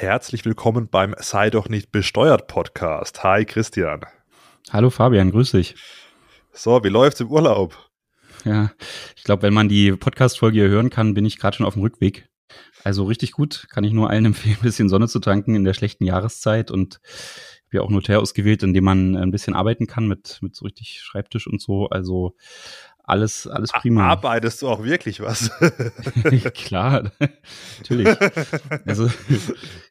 Herzlich willkommen beim Sei doch nicht besteuert Podcast. Hi Christian. Hallo Fabian, grüß dich. So, wie läuft's im Urlaub? Ja, ich glaube, wenn man die Podcast-Folge hier hören kann, bin ich gerade schon auf dem Rückweg. Also richtig gut, kann ich nur allen empfehlen, ein bisschen Sonne zu tanken in der schlechten Jahreszeit und habe ja auch ein Hotel ausgewählt, in dem man ein bisschen arbeiten kann mit, mit so richtig Schreibtisch und so. Also alles, alles prima. Arbeitest du auch wirklich was? Klar, natürlich. Also,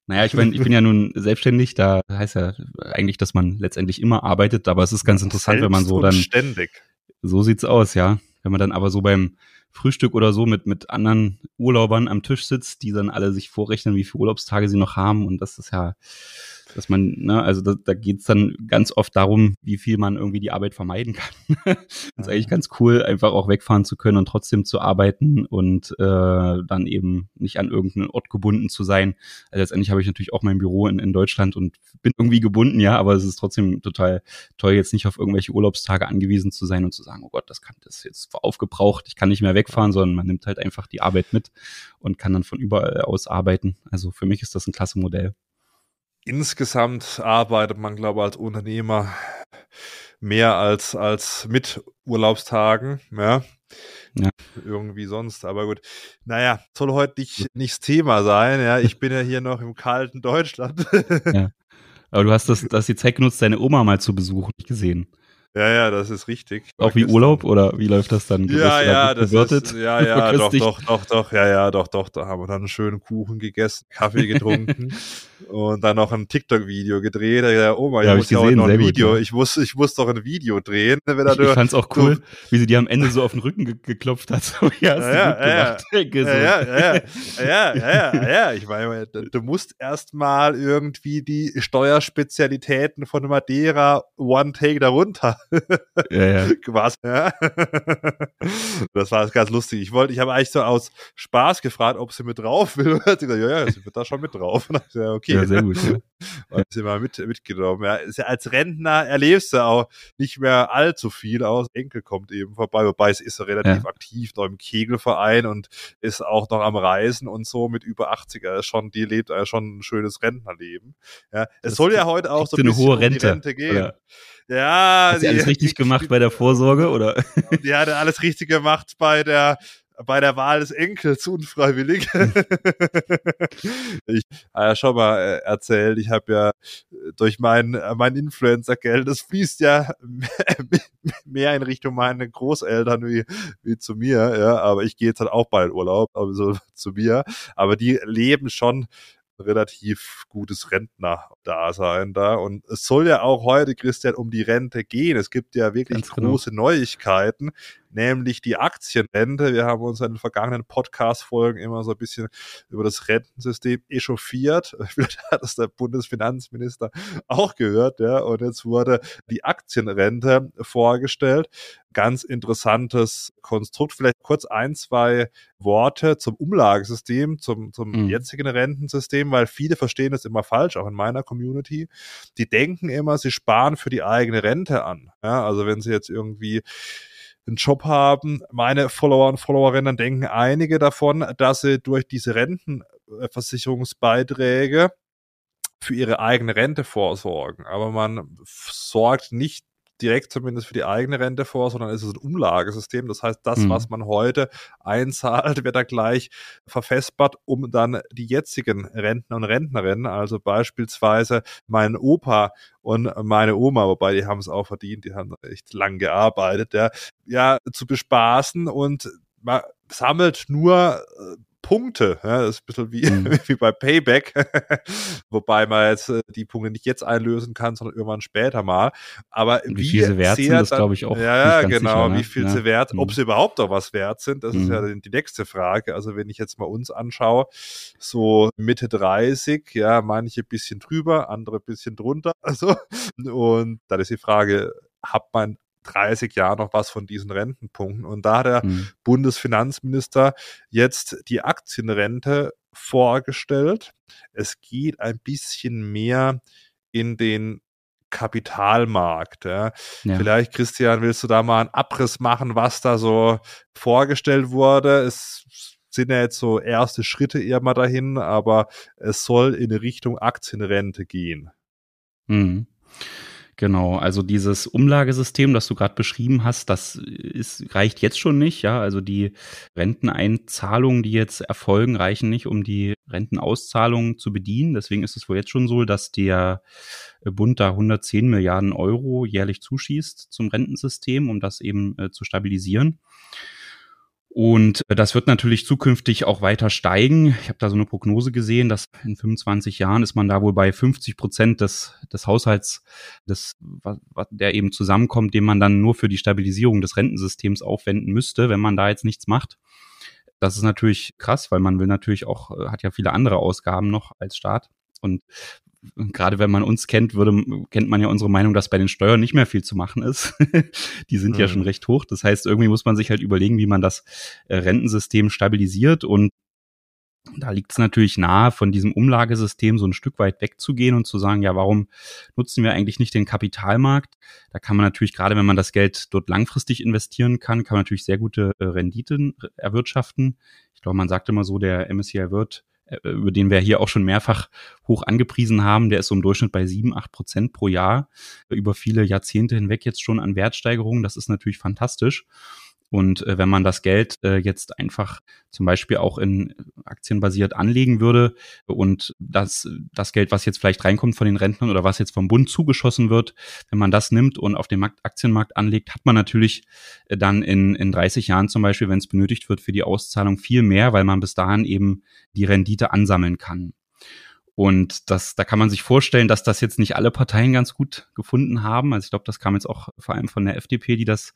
naja, ich meine, ich bin ja nun selbstständig, da heißt ja eigentlich, dass man letztendlich immer arbeitet, aber es ist ganz interessant, wenn man so dann. Ständig. So sieht's aus, ja. Wenn man dann aber so beim Frühstück oder so mit, mit anderen Urlaubern am Tisch sitzt, die dann alle sich vorrechnen, wie viele Urlaubstage sie noch haben und das ist ja, dass man, ne, also da, da geht es dann ganz oft darum, wie viel man irgendwie die Arbeit vermeiden kann. das ist eigentlich ganz cool, einfach auch wegfahren zu können und trotzdem zu arbeiten und äh, dann eben nicht an irgendeinen Ort gebunden zu sein. Also letztendlich habe ich natürlich auch mein Büro in, in Deutschland und bin irgendwie gebunden, ja, aber es ist trotzdem total toll, jetzt nicht auf irgendwelche Urlaubstage angewiesen zu sein und zu sagen, oh Gott, das kann das jetzt aufgebraucht, ich kann nicht mehr wegfahren, sondern man nimmt halt einfach die Arbeit mit und kann dann von überall aus arbeiten. Also für mich ist das ein klasse Modell insgesamt arbeitet man, glaube ich, als Unternehmer mehr als, als mit Urlaubstagen, ja. ja. Irgendwie sonst, aber gut. Naja, soll heute nicht, nicht das Thema sein, ja. Ich bin ja hier noch im kalten Deutschland. ja. Aber du hast das, das die Zeit genutzt, deine Oma mal zu besuchen, gesehen. Ja, ja, das ist richtig. Auch wie Urlaub oder wie läuft das dann? Ja, ja, das ist, ja, ja, doch, doch, doch, doch, ja, ja, doch, doch, da haben wir dann einen schönen Kuchen gegessen, Kaffee getrunken und dann noch ein TikTok-Video gedreht. Ja, Oma, ich ja, muss ja auch noch ein Video, gut, ja. ich muss, ich muss doch ein Video drehen. Wenn ich, ich fand's auch cool, wie sie dir am Ende so auf den Rücken ge geklopft hat. So. Ja, ja, ja, ja, ja, ja, ja, ich meine, du musst erstmal irgendwie die Steuerspezialitäten von Madeira One Take darunter ja, ja. Quasi, ja. Das war ganz lustig. Ich wollte, ich habe eigentlich so aus Spaß gefragt, ob sie mit drauf will. Und hat sie gesagt, ja, ja, sie wird da schon mit drauf. Und dann gesagt, okay. Ja, sehr gut. Ja. Und sie mal mit, mitgenommen. Ja, als Rentner erlebst du auch nicht mehr allzu viel aus. Enkel kommt eben vorbei, wobei es ist relativ ja. aktiv noch im Kegelverein und ist auch noch am Reisen und so mit über 80er. Schon, die lebt ja schon ein schönes Rentnerleben. Ja, es das soll ja heute auch so ein bisschen hohe Rente, um Rente gehen. Oder? Ja. Hat sie alles richtig gemacht bei der Vorsorge, oder? Die hat alles richtig gemacht bei der bei der Wahl des Enkels unfreiwillig. ich habe ja schon mal äh, erzählt, ich habe ja äh, durch mein, äh, mein Influencer-Geld, das fließt ja mehr in Richtung meine Großeltern wie, wie zu mir, ja, aber ich gehe jetzt halt auch bald Urlaub, also zu mir, aber die leben schon relativ gutes Rentner-Dasein da. Und es soll ja auch heute, Christian, um die Rente gehen. Es gibt ja wirklich Ganz genau. große genau. Neuigkeiten nämlich die Aktienrente. Wir haben uns in den vergangenen Podcast-Folgen immer so ein bisschen über das Rentensystem echauffiert. Vielleicht hat es der Bundesfinanzminister auch gehört, ja. Und jetzt wurde die Aktienrente vorgestellt. Ganz interessantes Konstrukt. Vielleicht kurz ein, zwei Worte zum Umlagesystem, zum, zum mhm. jetzigen Rentensystem, weil viele verstehen das immer falsch, auch in meiner Community. Die denken immer, sie sparen für die eigene Rente an. Ja, also wenn sie jetzt irgendwie einen Job haben. Meine Follower und Followerinnen denken einige davon, dass sie durch diese Rentenversicherungsbeiträge für ihre eigene Rente vorsorgen. Aber man sorgt nicht direkt zumindest für die eigene Rente vor, sondern es ist ein Umlagesystem. Das heißt, das, mhm. was man heute einzahlt, wird da gleich verfespert, um dann die jetzigen Rentner und Rentnerinnen, also beispielsweise mein Opa und meine Oma, wobei die haben es auch verdient, die haben echt lang gearbeitet, ja, ja zu bespaßen und man sammelt nur äh, Punkte. Ja, das ist ein bisschen wie, mhm. wie bei Payback, wobei man jetzt äh, die Punkte nicht jetzt einlösen kann, sondern irgendwann später mal. Aber wie, wie viel sie wert sind, das glaube ich auch. Ja, genau, sicher, ne? wie viel ja. sie wert, mhm. ob sie überhaupt noch was wert sind, das mhm. ist ja mhm. die nächste Frage. Also wenn ich jetzt mal uns anschaue, so Mitte 30, ja, manche bisschen drüber, andere bisschen drunter. Also, und dann ist die Frage, hat man 30 Jahren noch was von diesen Rentenpunkten. Und da hat der mhm. Bundesfinanzminister jetzt die Aktienrente vorgestellt. Es geht ein bisschen mehr in den Kapitalmarkt. Ja. Ja. Vielleicht, Christian, willst du da mal einen Abriss machen, was da so vorgestellt wurde? Es sind ja jetzt so erste Schritte eher mal dahin, aber es soll in Richtung Aktienrente gehen. Mhm. Genau, also dieses Umlagesystem, das du gerade beschrieben hast, das ist, reicht jetzt schon nicht. Ja, also die Renteneinzahlungen, die jetzt erfolgen, reichen nicht, um die Rentenauszahlungen zu bedienen. Deswegen ist es wohl jetzt schon so, dass der Bund da 110 Milliarden Euro jährlich zuschießt zum Rentensystem, um das eben äh, zu stabilisieren. Und äh, das wird natürlich zukünftig auch weiter steigen. Ich habe da so eine Prognose gesehen, dass in 25 Jahren ist man da wohl bei 50 Prozent des, des Haushalts, des, der eben zusammenkommt, den man dann nur für die Stabilisierung des Rentensystems aufwenden müsste, wenn man da jetzt nichts macht. Das ist natürlich krass, weil man will natürlich auch, äh, hat ja viele andere Ausgaben noch als Staat. Und gerade wenn man uns kennt, würde, kennt man ja unsere Meinung, dass bei den Steuern nicht mehr viel zu machen ist. die sind mhm. ja schon recht hoch. Das heißt, irgendwie muss man sich halt überlegen, wie man das äh, Rentensystem stabilisiert und da liegt es natürlich nahe, von diesem Umlagesystem so ein Stück weit wegzugehen und zu sagen, ja, warum nutzen wir eigentlich nicht den Kapitalmarkt? Da kann man natürlich, gerade wenn man das Geld dort langfristig investieren kann, kann man natürlich sehr gute äh, Renditen erwirtschaften. Ich glaube, man sagt immer so, der MSCI wird äh, über den wir hier auch schon mehrfach hoch angepriesen haben, der ist so im Durchschnitt bei sieben, acht Prozent pro Jahr über viele Jahrzehnte hinweg jetzt schon an Wertsteigerungen. Das ist natürlich fantastisch. Und äh, wenn man das Geld äh, jetzt einfach zum Beispiel auch in aktienbasiert anlegen würde und das, das Geld, was jetzt vielleicht reinkommt von den Rentnern oder was jetzt vom Bund zugeschossen wird, wenn man das nimmt und auf dem Markt, Aktienmarkt anlegt, hat man natürlich äh, dann in, in 30 Jahren zum Beispiel, wenn es benötigt wird für die Auszahlung, viel mehr, weil man bis dahin eben die Rendite ansammeln kann. Und das, da kann man sich vorstellen, dass das jetzt nicht alle Parteien ganz gut gefunden haben. Also ich glaube, das kam jetzt auch vor allem von der FDP, die das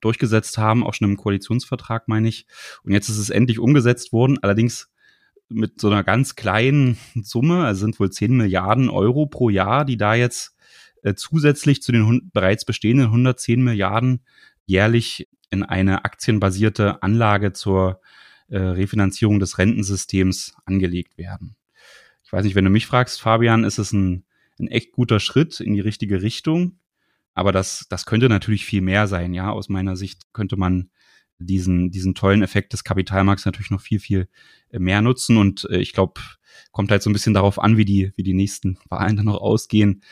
durchgesetzt haben, auch schon im Koalitionsvertrag, meine ich. Und jetzt ist es endlich umgesetzt worden, allerdings mit so einer ganz kleinen Summe, also sind wohl 10 Milliarden Euro pro Jahr, die da jetzt äh, zusätzlich zu den bereits bestehenden 110 Milliarden jährlich in eine aktienbasierte Anlage zur äh, Refinanzierung des Rentensystems angelegt werden weiß nicht, wenn du mich fragst, Fabian, ist es ein, ein echt guter Schritt in die richtige Richtung. Aber das, das könnte natürlich viel mehr sein, ja. Aus meiner Sicht könnte man diesen, diesen tollen Effekt des Kapitalmarkts natürlich noch viel, viel äh, mehr nutzen. Und äh, ich glaube, kommt halt so ein bisschen darauf an, wie die, wie die nächsten Wahlen dann noch ausgehen.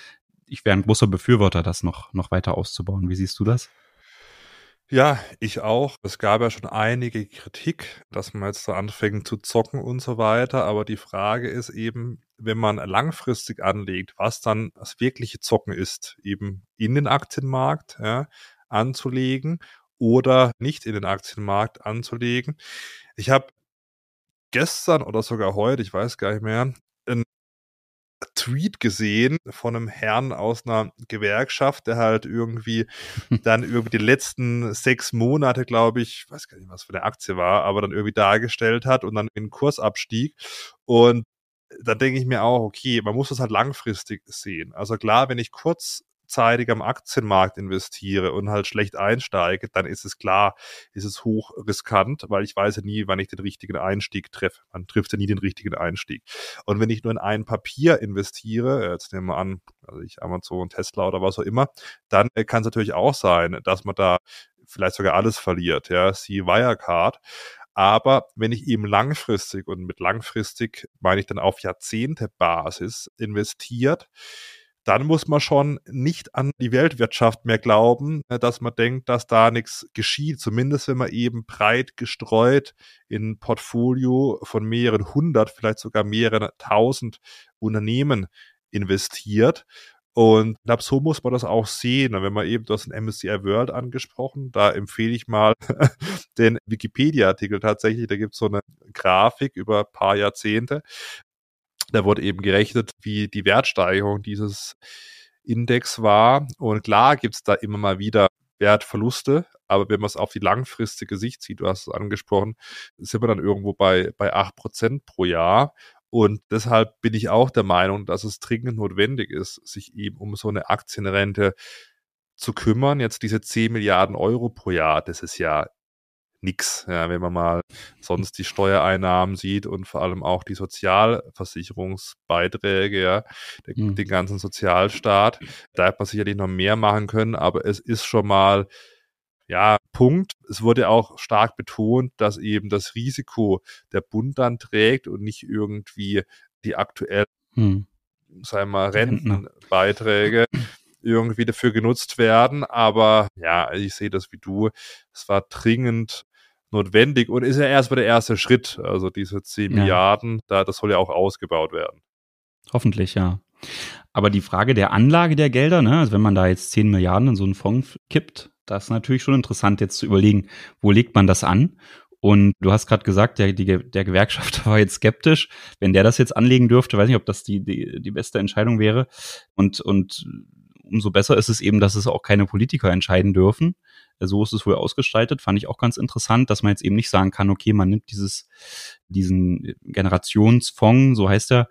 Ich wäre ein großer Befürworter, das noch, noch weiter auszubauen. Wie siehst du das? Ja, ich auch. Es gab ja schon einige Kritik, dass man jetzt so anfängt zu zocken und so weiter. Aber die Frage ist eben, wenn man langfristig anlegt, was dann das wirkliche Zocken ist, eben in den Aktienmarkt ja, anzulegen oder nicht in den Aktienmarkt anzulegen. Ich habe gestern oder sogar heute, ich weiß gar nicht mehr, ein Tweet gesehen von einem Herrn aus einer Gewerkschaft, der halt irgendwie dann über die letzten sechs Monate, glaube ich, weiß gar nicht, was für eine Aktie war, aber dann irgendwie dargestellt hat und dann in Kursabstieg. Und dann denke ich mir auch, okay, man muss das halt langfristig sehen. Also klar, wenn ich kurz kurzzeitig am Aktienmarkt investiere und halt schlecht einsteige, dann ist es klar, ist es hoch riskant, weil ich weiß ja nie, wann ich den richtigen Einstieg treffe. Man trifft ja nie den richtigen Einstieg. Und wenn ich nur in ein Papier investiere, äh, jetzt nehmen wir an, also ich Amazon, Tesla oder was auch immer, dann äh, kann es natürlich auch sein, dass man da vielleicht sogar alles verliert, ja, sie Wirecard. Aber wenn ich eben langfristig und mit langfristig meine ich dann auf Jahrzehnte Basis investiert, dann muss man schon nicht an die Weltwirtschaft mehr glauben, äh, dass man denkt, dass da nichts geschieht. Zumindest wenn man eben breit gestreut in Portfolio von mehreren hundert, vielleicht sogar mehreren tausend Unternehmen investiert. Und ich glaube, so muss man das auch sehen. Wenn man eben, du hast MSCI World angesprochen, da empfehle ich mal den Wikipedia-Artikel tatsächlich. Da gibt es so eine Grafik über ein paar Jahrzehnte, da wurde eben gerechnet, wie die Wertsteigerung dieses Index war. Und klar gibt es da immer mal wieder Wertverluste, aber wenn man es auf die langfristige Sicht sieht, du hast es angesprochen, sind wir dann irgendwo bei, bei 8% pro Jahr. Und deshalb bin ich auch der Meinung, dass es dringend notwendig ist, sich eben um so eine Aktienrente zu kümmern. Jetzt diese 10 Milliarden Euro pro Jahr, das ist ja nix, ja, wenn man mal sonst die Steuereinnahmen sieht und vor allem auch die Sozialversicherungsbeiträge, ja, den, mhm. den ganzen Sozialstaat. Da hätte man sicherlich noch mehr machen können, aber es ist schon mal ja, Punkt. Es wurde auch stark betont, dass eben das Risiko der Bund dann trägt und nicht irgendwie die aktuellen, hm. sagen wir mal, Rentenbeiträge irgendwie dafür genutzt werden. Aber ja, ich sehe das wie du. Es war dringend notwendig und ist ja erstmal der erste Schritt. Also diese 10 ja. Milliarden, da, das soll ja auch ausgebaut werden. Hoffentlich, ja. Aber die Frage der Anlage der Gelder, ne, also wenn man da jetzt 10 Milliarden in so einen Fonds kippt, das ist natürlich schon interessant, jetzt zu überlegen, wo legt man das an? Und du hast gerade gesagt, der, die, der Gewerkschafter war jetzt skeptisch. Wenn der das jetzt anlegen dürfte, weiß nicht, ob das die, die, die beste Entscheidung wäre. Und, und umso besser ist es eben, dass es auch keine Politiker entscheiden dürfen. So ist es wohl ausgestaltet, fand ich auch ganz interessant, dass man jetzt eben nicht sagen kann, okay, man nimmt dieses, diesen Generationsfonds, so heißt er,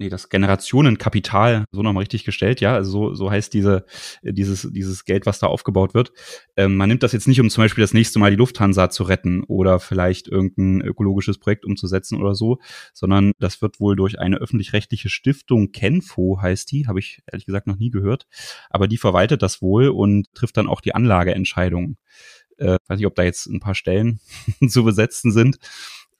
nee, das Generationenkapital, so nochmal richtig gestellt, ja, also so, so heißt diese, dieses, dieses Geld, was da aufgebaut wird. Ähm, man nimmt das jetzt nicht, um zum Beispiel das nächste Mal die Lufthansa zu retten oder vielleicht irgendein ökologisches Projekt umzusetzen oder so, sondern das wird wohl durch eine öffentlich-rechtliche Stiftung, Kenfo heißt die, habe ich ehrlich gesagt noch nie gehört, aber die verwaltet das wohl und trifft dann auch die Anlageentscheidungen. Äh, weiß nicht, ob da jetzt ein paar Stellen zu besetzen sind.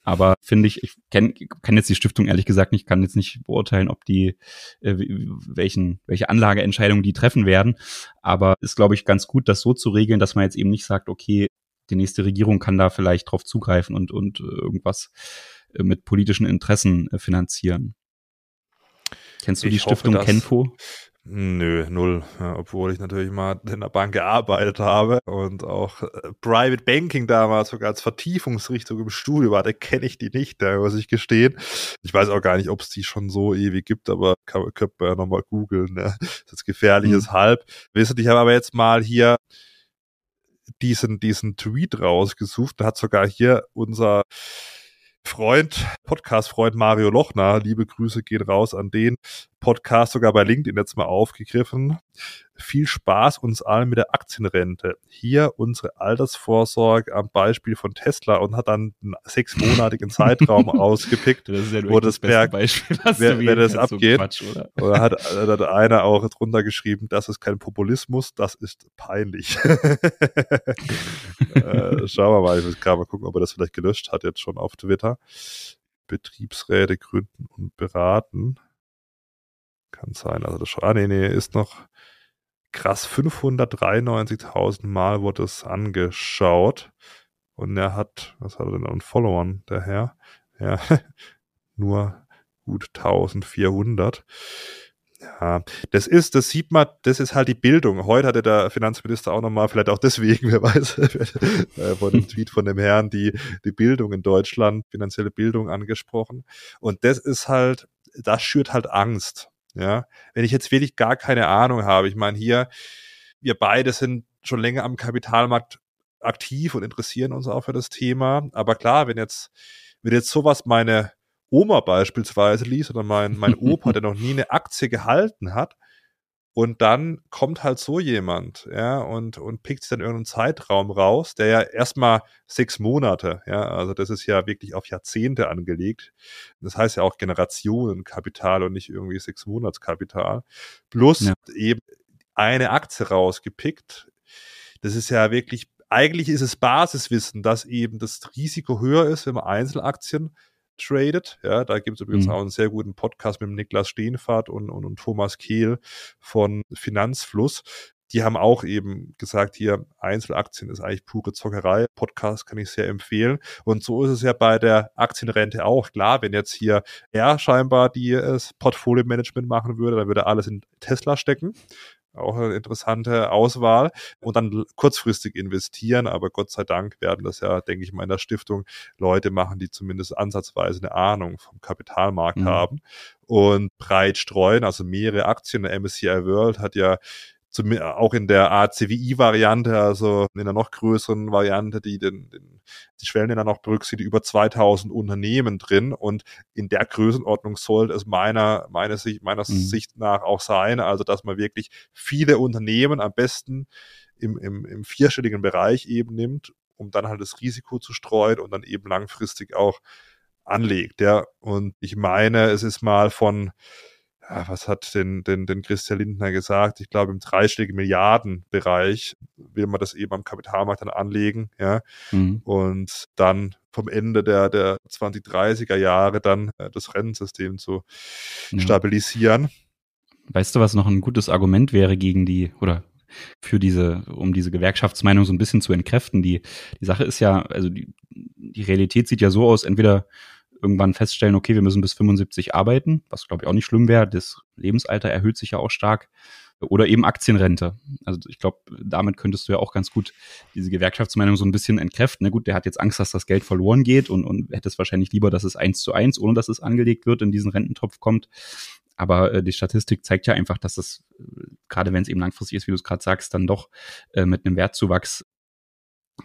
Aber finde ich, ich kenne kenn jetzt die Stiftung ehrlich gesagt nicht, kann jetzt nicht beurteilen, ob die, äh, welchen, welche Anlageentscheidungen die treffen werden. Aber ist, glaube ich, ganz gut, das so zu regeln, dass man jetzt eben nicht sagt, okay, die nächste Regierung kann da vielleicht drauf zugreifen und, und irgendwas äh, mit politischen Interessen äh, finanzieren. Kennst du ich die Stiftung hoffe, Kenfo? Nö, null. Ja, obwohl ich natürlich mal in der Bank gearbeitet habe und auch äh, Private Banking damals sogar als Vertiefungsrichtung im Studio war, da kenne ich die nicht, da muss ich gestehen. Ich weiß auch gar nicht, ob es die schon so ewig gibt, aber kann, könnte man ja nochmal googeln. Ne? Das ist gefährliches mhm. Halb. Wisst ihr, ich habe aber jetzt mal hier diesen, diesen Tweet rausgesucht. Da hat sogar hier unser Freund, Podcast-Freund Mario Lochner, liebe Grüße gehen raus an den Podcast, sogar bei LinkedIn jetzt mal aufgegriffen. Viel Spaß uns allen mit der Aktienrente. Hier unsere Altersvorsorge am Beispiel von Tesla und hat dann einen sechsmonatigen Zeitraum ausgepickt, das ja wo das, das Beispiel, wer, wer das abgeht. So Quatsch, oder? oder hat, hat einer auch drunter geschrieben, das ist kein Populismus, das ist peinlich. äh, schauen wir mal, ich muss gerade mal gucken, ob er das vielleicht gelöscht hat jetzt schon auf Twitter. Betriebsräte gründen und beraten. Kann sein, also das schon, ah nee, nee, ist noch, krass 593.000 Mal wurde es angeschaut. Und er hat, was hat er denn an Followern, der Herr? Ja, nur gut 1400. Ja, das ist, das sieht man, das ist halt die Bildung. Heute hatte der Finanzminister auch nochmal, vielleicht auch deswegen, wer weiß, von dem Tweet von dem Herrn, die, die Bildung in Deutschland, finanzielle Bildung angesprochen. Und das ist halt, das schürt halt Angst. Ja, wenn ich jetzt wirklich gar keine Ahnung habe, ich meine hier, wir beide sind schon länger am Kapitalmarkt aktiv und interessieren uns auch für das Thema. Aber klar, wenn jetzt, wenn jetzt sowas meine Oma beispielsweise liest oder mein, mein Opa, der noch nie eine Aktie gehalten hat, und dann kommt halt so jemand, ja, und, und pickt sich dann irgendeinen Zeitraum raus, der ja erstmal sechs Monate, ja, also das ist ja wirklich auf Jahrzehnte angelegt. Das heißt ja auch Generationenkapital und nicht irgendwie sechs Monatskapital. Plus ja. eben eine Aktie rausgepickt. Das ist ja wirklich, eigentlich ist es Basiswissen, dass eben das Risiko höher ist, wenn man Einzelaktien tradet. Ja, da gibt es übrigens mhm. auch einen sehr guten Podcast mit Niklas Steenfahrt und, und, und Thomas Kehl von Finanzfluss. Die haben auch eben gesagt, hier Einzelaktien ist eigentlich pure Zockerei. Podcast kann ich sehr empfehlen. Und so ist es ja bei der Aktienrente auch. Klar, wenn jetzt hier er scheinbar die das Portfolio-Management machen würde, dann würde er alles in Tesla stecken auch eine interessante Auswahl und dann kurzfristig investieren. Aber Gott sei Dank werden das ja, denke ich mal, in der Stiftung Leute machen, die zumindest ansatzweise eine Ahnung vom Kapitalmarkt mhm. haben und breit streuen, also mehrere Aktien. Der MSCI World hat ja zum, auch in der ACWI-Variante, also in einer noch größeren Variante, die den, den die Schwellenländer noch berücksichtigt, über 2000 Unternehmen drin und in der Größenordnung sollte es meiner, meiner, Sicht, meiner mhm. Sicht nach auch sein, also dass man wirklich viele Unternehmen am besten im, im, im vierstelligen Bereich eben nimmt, um dann halt das Risiko zu streuen und dann eben langfristig auch anlegt, ja. Und ich meine, es ist mal von was hat denn, denn, denn Christian Lindner gesagt? Ich glaube, im dreistelligen Milliardenbereich will man das eben am Kapitalmarkt dann anlegen, ja. Mhm. Und dann vom Ende der, der 2030er Jahre dann äh, das Rentensystem zu ja. stabilisieren. Weißt du, was noch ein gutes Argument wäre gegen die, oder für diese, um diese Gewerkschaftsmeinung so ein bisschen zu entkräften? Die, die Sache ist ja, also die, die Realität sieht ja so aus, entweder irgendwann feststellen, okay, wir müssen bis 75 arbeiten, was glaube ich auch nicht schlimm wäre. Das Lebensalter erhöht sich ja auch stark. Oder eben Aktienrente. Also ich glaube, damit könntest du ja auch ganz gut diese Gewerkschaftsmeinung so ein bisschen entkräften. Na gut, der hat jetzt Angst, dass das Geld verloren geht und, und hätte es wahrscheinlich lieber, dass es eins zu eins, ohne dass es angelegt wird, in diesen Rententopf kommt. Aber äh, die Statistik zeigt ja einfach, dass es, äh, gerade wenn es eben langfristig ist, wie du es gerade sagst, dann doch äh, mit einem Wertzuwachs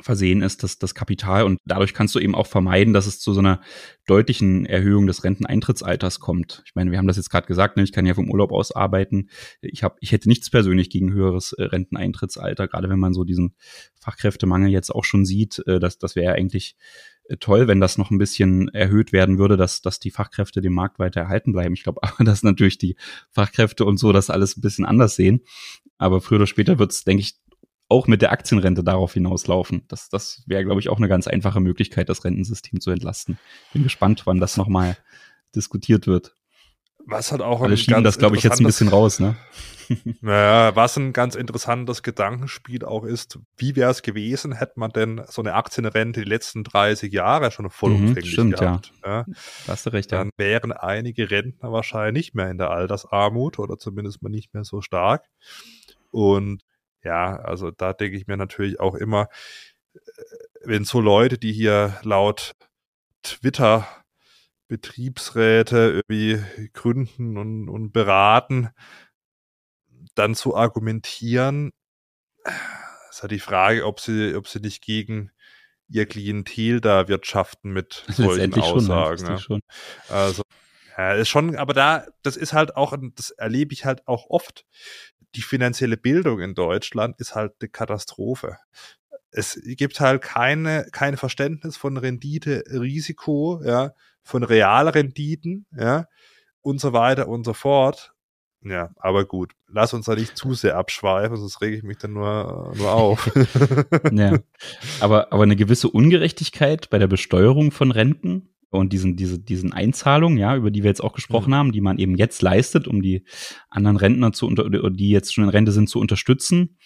versehen ist, das, das Kapital. Und dadurch kannst du eben auch vermeiden, dass es zu so einer deutlichen Erhöhung des Renteneintrittsalters kommt. Ich meine, wir haben das jetzt gerade gesagt, ne? ich kann ja vom Urlaub aus arbeiten. Ich, hab, ich hätte nichts persönlich gegen höheres äh, Renteneintrittsalter, gerade wenn man so diesen Fachkräftemangel jetzt auch schon sieht. Äh, das das wäre eigentlich äh, toll, wenn das noch ein bisschen erhöht werden würde, dass, dass die Fachkräfte dem Markt weiter erhalten bleiben. Ich glaube aber, dass natürlich die Fachkräfte und so das alles ein bisschen anders sehen. Aber früher oder später wird es, denke ich, auch mit der Aktienrente darauf hinauslaufen. Das, das wäre, glaube ich, auch eine ganz einfache Möglichkeit, das Rentensystem zu entlasten. Bin gespannt, wann das nochmal diskutiert wird. Was hat auch Alle schieben das, glaube ich, jetzt ein bisschen raus, ne? naja, was ein ganz interessantes Gedankenspiel auch ist, wie wäre es gewesen, hätte man denn so eine Aktienrente die letzten 30 Jahre schon vollumfänglich mhm, stimmt, gehabt. Ja. ja. Hast du recht, Dann ja. wären einige Rentner wahrscheinlich nicht mehr in der Altersarmut oder zumindest mal nicht mehr so stark. Und ja, also da denke ich mir natürlich auch immer, äh, wenn so Leute, die hier laut Twitter Betriebsräte irgendwie gründen und, und beraten, dann zu argumentieren, ist halt die Frage, ob sie, ob sie nicht gegen ihr Klientel da wirtschaften mit solchen Aussagen. Schon, schon. Also, ja, ist schon, aber da, das ist halt auch, das erlebe ich halt auch oft die finanzielle Bildung in Deutschland ist halt eine Katastrophe. Es gibt halt keine, kein Verständnis von Rendite, Risiko, ja, von Realrenditen, ja, und so weiter und so fort. Ja, aber gut, lass uns da nicht zu sehr abschweifen, sonst rege ich mich dann nur, nur auf. ja. Aber, aber eine gewisse Ungerechtigkeit bei der Besteuerung von Renten und diesen, diese, diesen Einzahlungen, ja, über die wir jetzt auch gesprochen mhm. haben, die man eben jetzt leistet, um die anderen Rentner zu unter, die jetzt schon in Rente sind, zu unterstützen.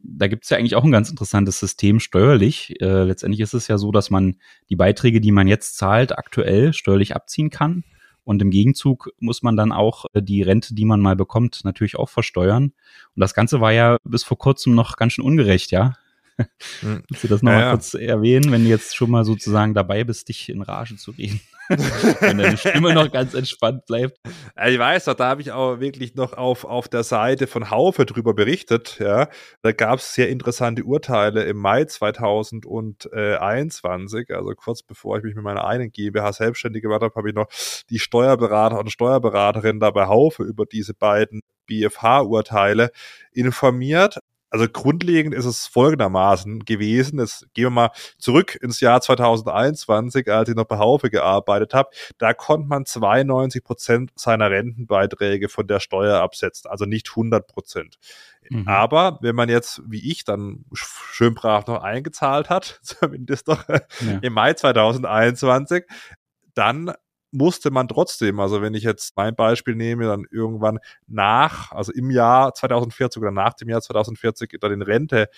Da gibt es ja eigentlich auch ein ganz interessantes System steuerlich. Äh, letztendlich ist es ja so, dass man die Beiträge, die man jetzt zahlt, aktuell steuerlich abziehen kann. Und im Gegenzug muss man dann auch äh, die Rente, die man mal bekommt, natürlich auch versteuern. Und das Ganze war ja bis vor kurzem noch ganz schön ungerecht, ja. Hm. Willst du das nochmal ja, ja. kurz erwähnen, wenn du jetzt schon mal sozusagen dabei bist, dich in Rage zu reden? wenn deine Stimme noch ganz entspannt bleibt. Ich weiß, da habe ich auch wirklich noch auf, auf der Seite von Haufe drüber berichtet. Ja, Da gab es sehr interessante Urteile im Mai 2021, also kurz bevor ich mich mit meiner einen GmbH selbstständig gemacht habe, habe ich noch die Steuerberater und Steuerberaterin da bei Haufe über diese beiden BFH-Urteile informiert also grundlegend ist es folgendermaßen gewesen. Jetzt gehen wir mal zurück ins Jahr 2021, als ich noch bei Haufe gearbeitet habe. Da konnte man 92 Prozent seiner Rentenbeiträge von der Steuer absetzen, also nicht 100 Prozent. Mhm. Aber wenn man jetzt, wie ich, dann schön brav noch eingezahlt hat, zumindest doch ja. im Mai 2021, dann musste man trotzdem, also wenn ich jetzt mein Beispiel nehme, dann irgendwann nach, also im Jahr 2040 oder nach dem Jahr 2040 dann in Rente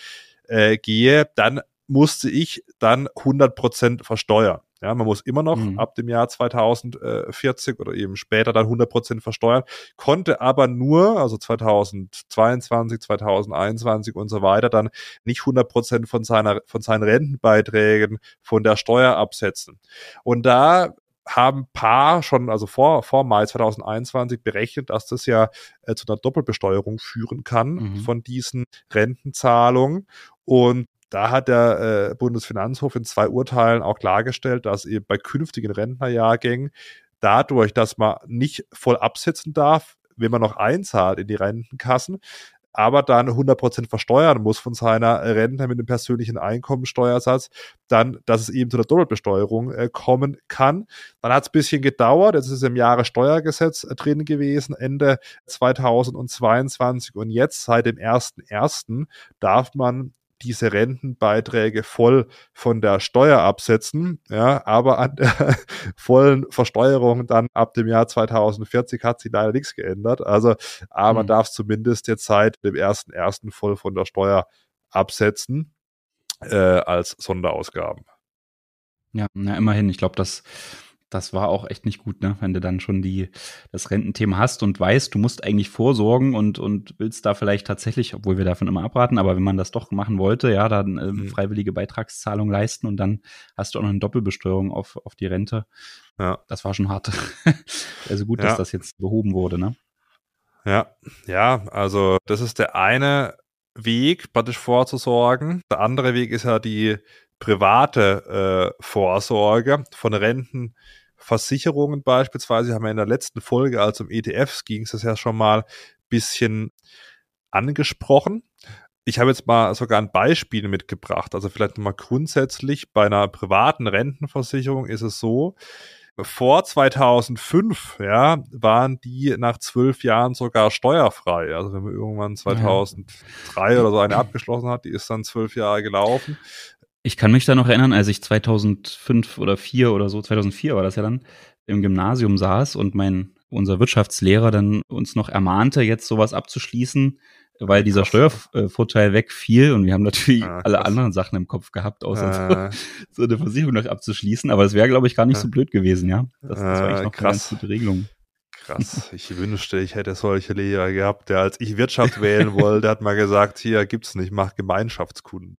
äh, gehe, dann musste ich dann 100 Prozent versteuern. Ja, man muss immer noch mhm. ab dem Jahr 2040 oder eben später dann 100 Prozent versteuern, konnte aber nur, also 2022, 2021 und so weiter, dann nicht 100 Prozent von seiner, von seinen Rentenbeiträgen von der Steuer absetzen. Und da haben paar schon, also vor, vor Mai 2021 berechnet, dass das ja äh, zu einer Doppelbesteuerung führen kann mhm. von diesen Rentenzahlungen. Und da hat der äh, Bundesfinanzhof in zwei Urteilen auch klargestellt, dass eben bei künftigen Rentnerjahrgängen dadurch, dass man nicht voll absetzen darf, wenn man noch einzahlt in die Rentenkassen, aber dann 100% versteuern muss von seiner Rente mit dem persönlichen Einkommensteuersatz, dann, dass es eben zu der Doppelbesteuerung äh, kommen kann. Dann hat es ein bisschen gedauert, jetzt ist es im Jahre Steuergesetz äh, drin gewesen, Ende 2022 und jetzt seit dem 1.1. darf man diese Rentenbeiträge voll von der Steuer absetzen, ja, aber an der vollen Versteuerung dann ab dem Jahr 2040 hat sich leider nichts geändert. Also, aber man mhm. darf zumindest jetzt seit dem ersten ersten voll von der Steuer absetzen äh, als Sonderausgaben. Ja, na, immerhin. Ich glaube, das das war auch echt nicht gut, ne? Wenn du dann schon die, das Rententhema hast und weißt, du musst eigentlich vorsorgen und, und willst da vielleicht tatsächlich, obwohl wir davon immer abraten, aber wenn man das doch machen wollte, ja, dann äh, mhm. freiwillige Beitragszahlung leisten und dann hast du auch noch eine Doppelbesteuerung auf, auf die Rente. Ja. Das war schon hart. also gut, dass das jetzt behoben wurde, ne? Ja, ja, also das ist der eine Weg, praktisch vorzusorgen. Der andere Weg ist ja die private äh, Vorsorge von Renten Versicherungen beispielsweise haben wir in der letzten Folge, also um ETFs ging es das ja schon mal bisschen angesprochen. Ich habe jetzt mal sogar ein Beispiel mitgebracht. Also vielleicht nochmal grundsätzlich bei einer privaten Rentenversicherung ist es so, vor 2005, ja, waren die nach zwölf Jahren sogar steuerfrei. Also wenn man irgendwann 2003 ja. oder so eine abgeschlossen hat, die ist dann zwölf Jahre gelaufen, ich kann mich da noch erinnern, als ich 2005 oder 4 oder so, 2004 war das ja dann, im Gymnasium saß und mein, unser Wirtschaftslehrer dann uns noch ermahnte, jetzt sowas abzuschließen, weil dieser Steuervorteil wegfiel und wir haben natürlich ah, alle anderen Sachen im Kopf gehabt, außer äh, so, so, eine Versicherung noch abzuschließen. Aber es wäre, glaube ich, gar nicht so blöd gewesen, ja. Das, das war eigentlich noch krass. eine ganz gute Regelung krass. Ich wünschte, ich hätte solche Lehrer gehabt, der als ich Wirtschaft wählen wollte, hat mal gesagt, hier gibt's nicht, mach Gemeinschaftskunden.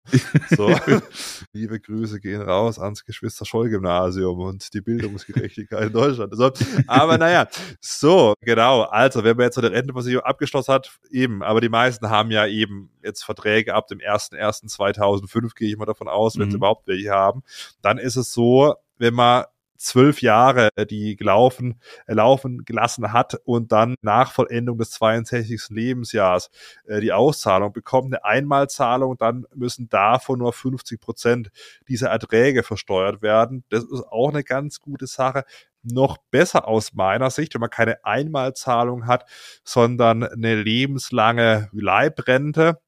So, liebe Grüße gehen raus ans Geschwister-Scholl-Gymnasium und die Bildungsgerechtigkeit in Deutschland. So, aber naja, so, genau. Also, wenn man jetzt so eine Rentenversicherung abgeschlossen hat, eben, aber die meisten haben ja eben jetzt Verträge ab dem 1.1.2005, gehe ich mal davon aus, wenn mhm. sie überhaupt welche haben. Dann ist es so, wenn man zwölf Jahre, äh, die gelaufen, äh, laufen gelassen hat und dann nach Vollendung des 62. Lebensjahres äh, die Auszahlung bekommt, eine Einmalzahlung, dann müssen davon nur 50 Prozent dieser Erträge versteuert werden. Das ist auch eine ganz gute Sache noch besser aus meiner Sicht, wenn man keine Einmalzahlung hat, sondern eine lebenslange Leibrente.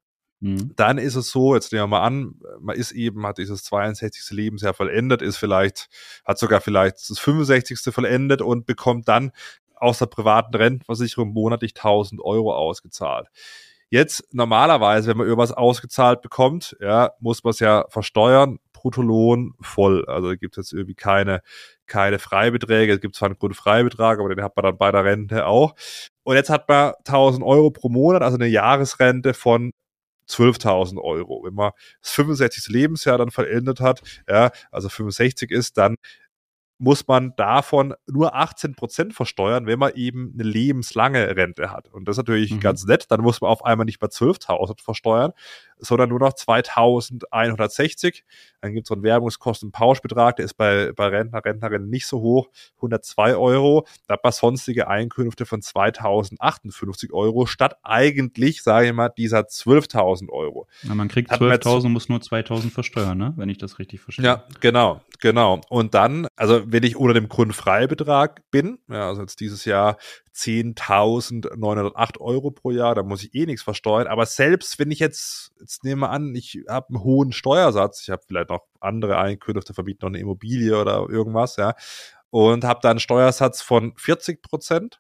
Mhm. Dann ist es so, jetzt nehmen wir mal an, man ist eben, hat dieses 62. Lebensjahr vollendet, ist vielleicht, hat sogar vielleicht das 65. vollendet und bekommt dann aus der privaten Rentenversicherung monatlich 1000 Euro ausgezahlt. Jetzt normalerweise, wenn man irgendwas ausgezahlt bekommt, ja, muss man es ja versteuern, Bruttolohn voll. Also gibt es jetzt irgendwie keine, keine Freibeträge. Es gibt zwar einen Grundfreibetrag, aber den hat man dann bei der Rente auch. Und jetzt hat man 1000 Euro pro Monat, also eine Jahresrente von 12.000 Euro. Wenn man das 65. Lebensjahr dann vollendet hat, ja, also 65 ist, dann muss man davon nur 18 Prozent versteuern, wenn man eben eine lebenslange Rente hat. Und das ist natürlich mhm. ganz nett. Dann muss man auf einmal nicht mehr 12.000 versteuern, sondern nur noch 2.160. Dann gibt es so einen Werbungskostenpauschbetrag, der ist bei, bei Rentner, Rentnerinnen nicht so hoch, 102 Euro. Da hat man sonstige Einkünfte von 2.058 Euro statt eigentlich, sage ich mal, dieser 12.000 Euro. Ja, man kriegt 12.000, muss nur 2.000 versteuern, ne? wenn ich das richtig verstehe. Ja, genau, genau. Und dann, also wenn ich unter dem Grundfreibetrag bin, ja, also jetzt dieses Jahr 10.908 Euro pro Jahr, da muss ich eh nichts versteuern. Aber selbst wenn ich jetzt, jetzt nehme an, ich habe einen hohen Steuersatz, ich habe vielleicht noch andere Einkünfte, verbieten noch eine Immobilie oder irgendwas, ja, und habe da einen Steuersatz von 40 Prozent,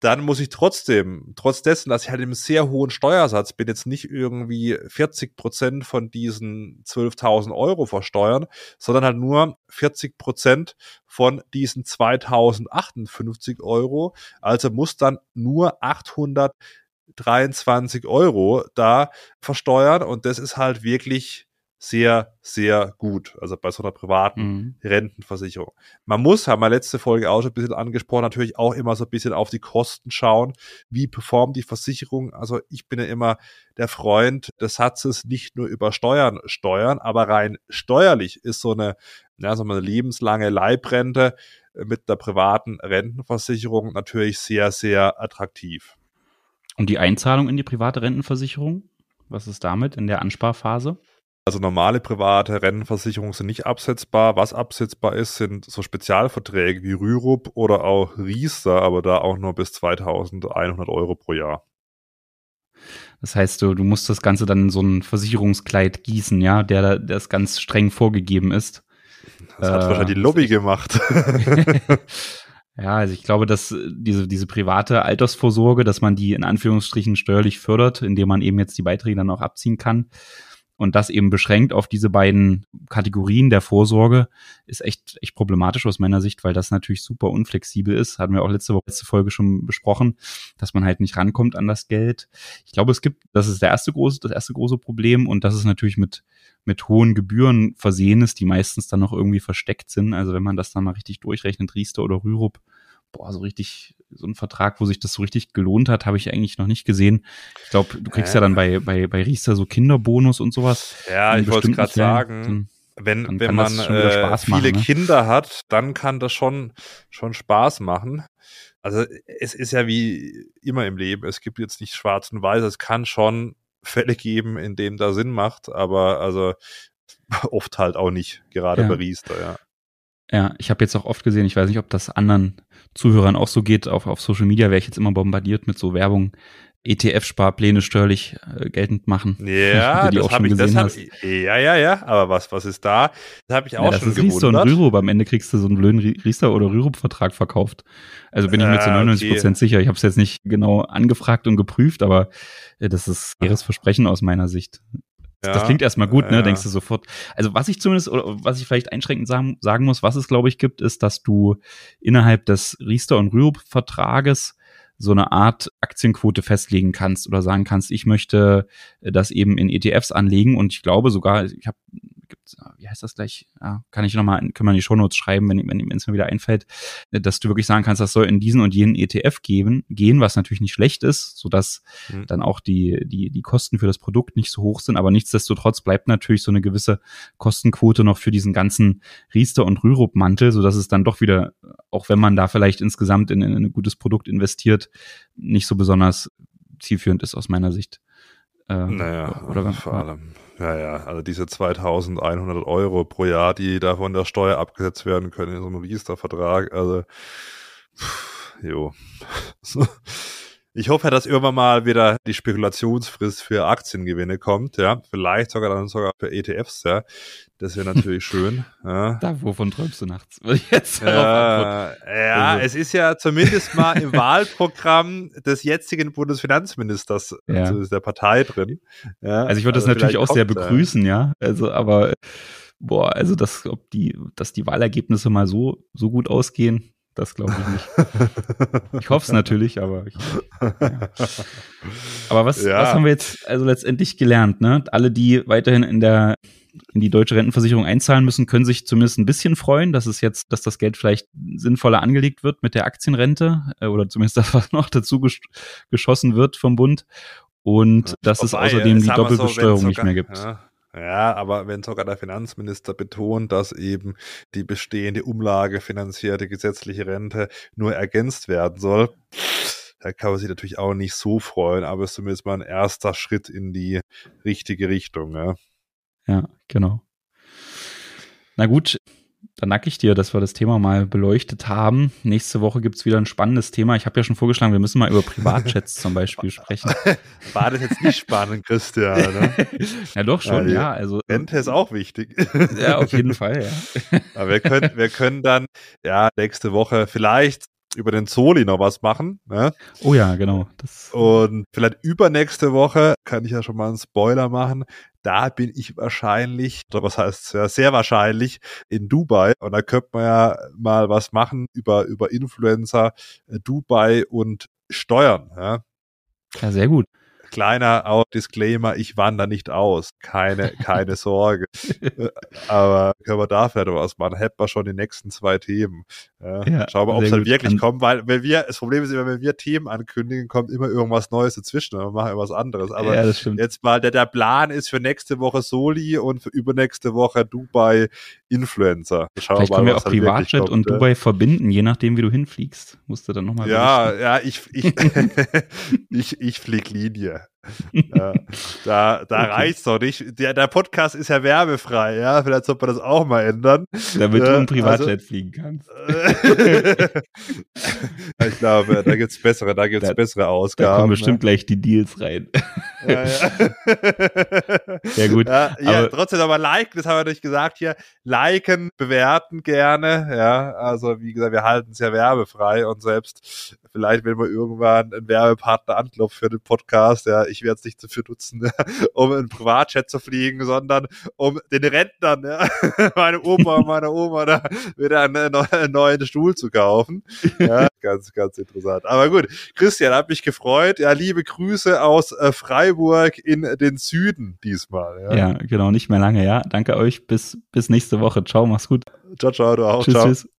dann muss ich trotzdem, trotz dessen, dass ich halt im sehr hohen Steuersatz bin, jetzt nicht irgendwie 40 Prozent von diesen 12.000 Euro versteuern, sondern halt nur 40 Prozent von diesen 2.058 Euro. Also muss dann nur 823 Euro da versteuern und das ist halt wirklich sehr, sehr gut. Also bei so einer privaten mhm. Rentenversicherung. Man muss, haben wir letzte Folge auch schon ein bisschen angesprochen, natürlich auch immer so ein bisschen auf die Kosten schauen. Wie performt die Versicherung? Also ich bin ja immer der Freund des Satzes nicht nur über Steuern steuern, aber rein steuerlich ist so eine, ja, so eine lebenslange Leibrente mit der privaten Rentenversicherung natürlich sehr, sehr attraktiv. Und die Einzahlung in die private Rentenversicherung? Was ist damit in der Ansparphase? Also normale private Rentenversicherungen sind nicht absetzbar. Was absetzbar ist, sind so Spezialverträge wie Rürup oder auch Riester, aber da auch nur bis 2100 Euro pro Jahr. Das heißt, du, du musst das Ganze dann in so ein Versicherungskleid gießen, ja, der das ganz streng vorgegeben ist. Das hat äh, wahrscheinlich die Lobby gemacht. ja, also ich glaube, dass diese, diese private Altersvorsorge, dass man die in Anführungsstrichen steuerlich fördert, indem man eben jetzt die Beiträge dann auch abziehen kann, und das eben beschränkt auf diese beiden Kategorien der Vorsorge ist echt, echt problematisch aus meiner Sicht, weil das natürlich super unflexibel ist. Hatten wir auch letzte Woche, letzte Folge schon besprochen, dass man halt nicht rankommt an das Geld. Ich glaube, es gibt, das ist der erste große, das erste große Problem und das ist natürlich mit, mit hohen Gebühren versehen ist, die meistens dann noch irgendwie versteckt sind. Also wenn man das dann mal richtig durchrechnet, Riester oder Rürup, boah, so richtig, so ein Vertrag, wo sich das so richtig gelohnt hat, habe ich eigentlich noch nicht gesehen. Ich glaube, du kriegst äh. ja dann bei, bei, bei Riester so Kinderbonus und sowas. Ja, ich wollte gerade sagen, wenn, wenn man äh, viele machen, ne? Kinder hat, dann kann das schon, schon Spaß machen. Also es ist ja wie immer im Leben, es gibt jetzt nicht schwarz und weiß, es kann schon Fälle geben, in denen da Sinn macht, aber also oft halt auch nicht, gerade ja. bei Riester, ja. Ja, ich habe jetzt auch oft gesehen, ich weiß nicht, ob das anderen Zuhörern auch so geht, auf, auf Social Media wäre ich jetzt immer bombardiert mit so Werbung, ETF-Sparpläne steuerlich äh, geltend machen. Ja, das habe ich, das hab ja, ja, ja, aber was, was ist da? Das habe ich auch ja, das schon ist gewundert. Riester und Rürup, am Ende kriegst du so einen blöden Riester- oder Rürup-Vertrag verkauft. Also bin ich mir zu 99 Prozent okay. sicher. Ich habe es jetzt nicht genau angefragt und geprüft, aber äh, das ist ihres Versprechen aus meiner Sicht. Ja, das klingt erstmal gut, ne? Ja. Denkst du sofort. Also was ich zumindest, oder was ich vielleicht einschränkend sagen, sagen muss, was es, glaube ich, gibt, ist, dass du innerhalb des Riester- und Rürup-Vertrages so eine Art Aktienquote festlegen kannst oder sagen kannst, ich möchte das eben in ETFs anlegen und ich glaube sogar, ich habe gibt's, ah, wie heißt das gleich? Ja, kann ich nochmal, können wir in die Shownotes schreiben, wenn, wenn es mir wieder einfällt, äh, dass du wirklich sagen kannst, das soll in diesen und jenen ETF geben, gehen, was natürlich nicht schlecht ist, sodass mhm. dann auch die, die, die Kosten für das Produkt nicht so hoch sind, aber nichtsdestotrotz bleibt natürlich so eine gewisse Kostenquote noch für diesen ganzen Riester- und Rürup-Mantel, sodass es dann doch wieder, auch wenn man da vielleicht insgesamt in, in ein gutes Produkt investiert, nicht so besonders zielführend ist aus meiner Sicht. Äh, naja, oder vor allem ja, ja, also diese 2100 Euro pro Jahr, die da von der Steuer abgesetzt werden können in so einem Riester-Vertrag, also, pff, jo. Ich hoffe, dass irgendwann mal wieder die Spekulationsfrist für Aktiengewinne kommt, ja. Vielleicht sogar dann sogar für ETFs, ja. Das wäre natürlich schön. Ja. Da, wovon träumst du nachts? Jetzt ja, ja also. es ist ja zumindest mal im Wahlprogramm des jetzigen Bundesfinanzministers, ja. also ist der Partei drin. Ja, also ich würde also das natürlich auch sehr begrüßen, ja. Also, aber boah, also das, ob die, dass die Wahlergebnisse mal so, so gut ausgehen, das glaube ich nicht. ich hoffe es natürlich, aber ich, ja. Aber was, ja. was haben wir jetzt also letztendlich gelernt? Ne? Alle, die weiterhin in der in die deutsche Rentenversicherung einzahlen müssen, können sich zumindest ein bisschen freuen, dass es jetzt, dass das Geld vielleicht sinnvoller angelegt wird mit der Aktienrente äh, oder zumindest das, was noch dazu gesch geschossen wird vom Bund und dass es außerdem die Doppelbesteuerung so, nicht mehr gibt. Ja. Ja, aber wenn sogar der Finanzminister betont, dass eben die bestehende umlagefinanzierte gesetzliche Rente nur ergänzt werden soll, da kann man sich natürlich auch nicht so freuen, aber es ist zumindest mal ein erster Schritt in die richtige Richtung. Ja, ja genau. Na gut, dann danke ich dir, dass wir das Thema mal beleuchtet haben. Nächste Woche gibt's wieder ein spannendes Thema. Ich habe ja schon vorgeschlagen, wir müssen mal über Privatchats zum Beispiel sprechen. War das jetzt nicht spannend, Christian? Ne? ja, doch schon, ja. ja also, Rente ist auch wichtig. ja, auf jeden Fall, ja. Aber wir können, wir können dann ja nächste Woche vielleicht über den Soli noch was machen. Ne? Oh ja, genau. Das und vielleicht übernächste Woche kann ich ja schon mal einen Spoiler machen. Da bin ich wahrscheinlich, oder was heißt sehr, sehr wahrscheinlich in Dubai. Und da könnte man ja mal was machen über, über Influencer, äh, Dubai und Steuern. Ja, ja sehr gut. Kleiner Disclaimer, ich wandere nicht aus. Keine, keine Sorge. Aber können wir da vielleicht was machen? Hätten wir schon die nächsten zwei Themen. Ja, ja, schauen wir, ob es dann wirklich An kommt, weil wenn wir, das Problem ist immer, wenn wir Themen ankündigen, kommt immer irgendwas Neues dazwischen. Wir machen irgendwas anderes. Aber ja, jetzt mal, der, der Plan ist für nächste Woche Soli und für übernächste Woche Dubai Influencer. Schauen Vielleicht mal, können wir auch Privatjet kommt, und Dubai verbinden, je nachdem, wie du hinfliegst. Musst du dann nochmal. Ja, ja, ich, ich, ich, ich flieg Linie da da okay. reicht's doch nicht. Der, der Podcast ist ja werbefrei, ja. Vielleicht sollte man das auch mal ändern. Damit äh, du im Privatjet also, fliegen kannst. ich glaube, da gibt's bessere, da gibt's da, bessere Ausgaben. Da kommen bestimmt ja. gleich die Deals rein. Ja, ja. ja gut. Ja, ja trotzdem aber liken, das haben wir nicht gesagt hier. Liken, bewerten gerne, ja. Also, wie gesagt, wir halten es ja werbefrei und selbst vielleicht, wenn wir irgendwann einen Werbepartner anklopft für den Podcast, ja, ich werde es nicht dafür nutzen, um einen Privatchat zu fliegen, sondern um den Rentnern, ja, meine Opa und meine Oma da wieder einen, einen neuen Stuhl zu kaufen. Ja, ganz, ganz interessant. Aber gut, Christian, hat mich gefreut. Ja, liebe Grüße aus äh, Freiburg in den Süden diesmal. Ja. ja, genau, nicht mehr lange, ja. Danke euch. Bis, bis nächste Woche. Ciao, mach's gut. Ciao, ciao, du auch. Tschüss, ciao. Tschüss.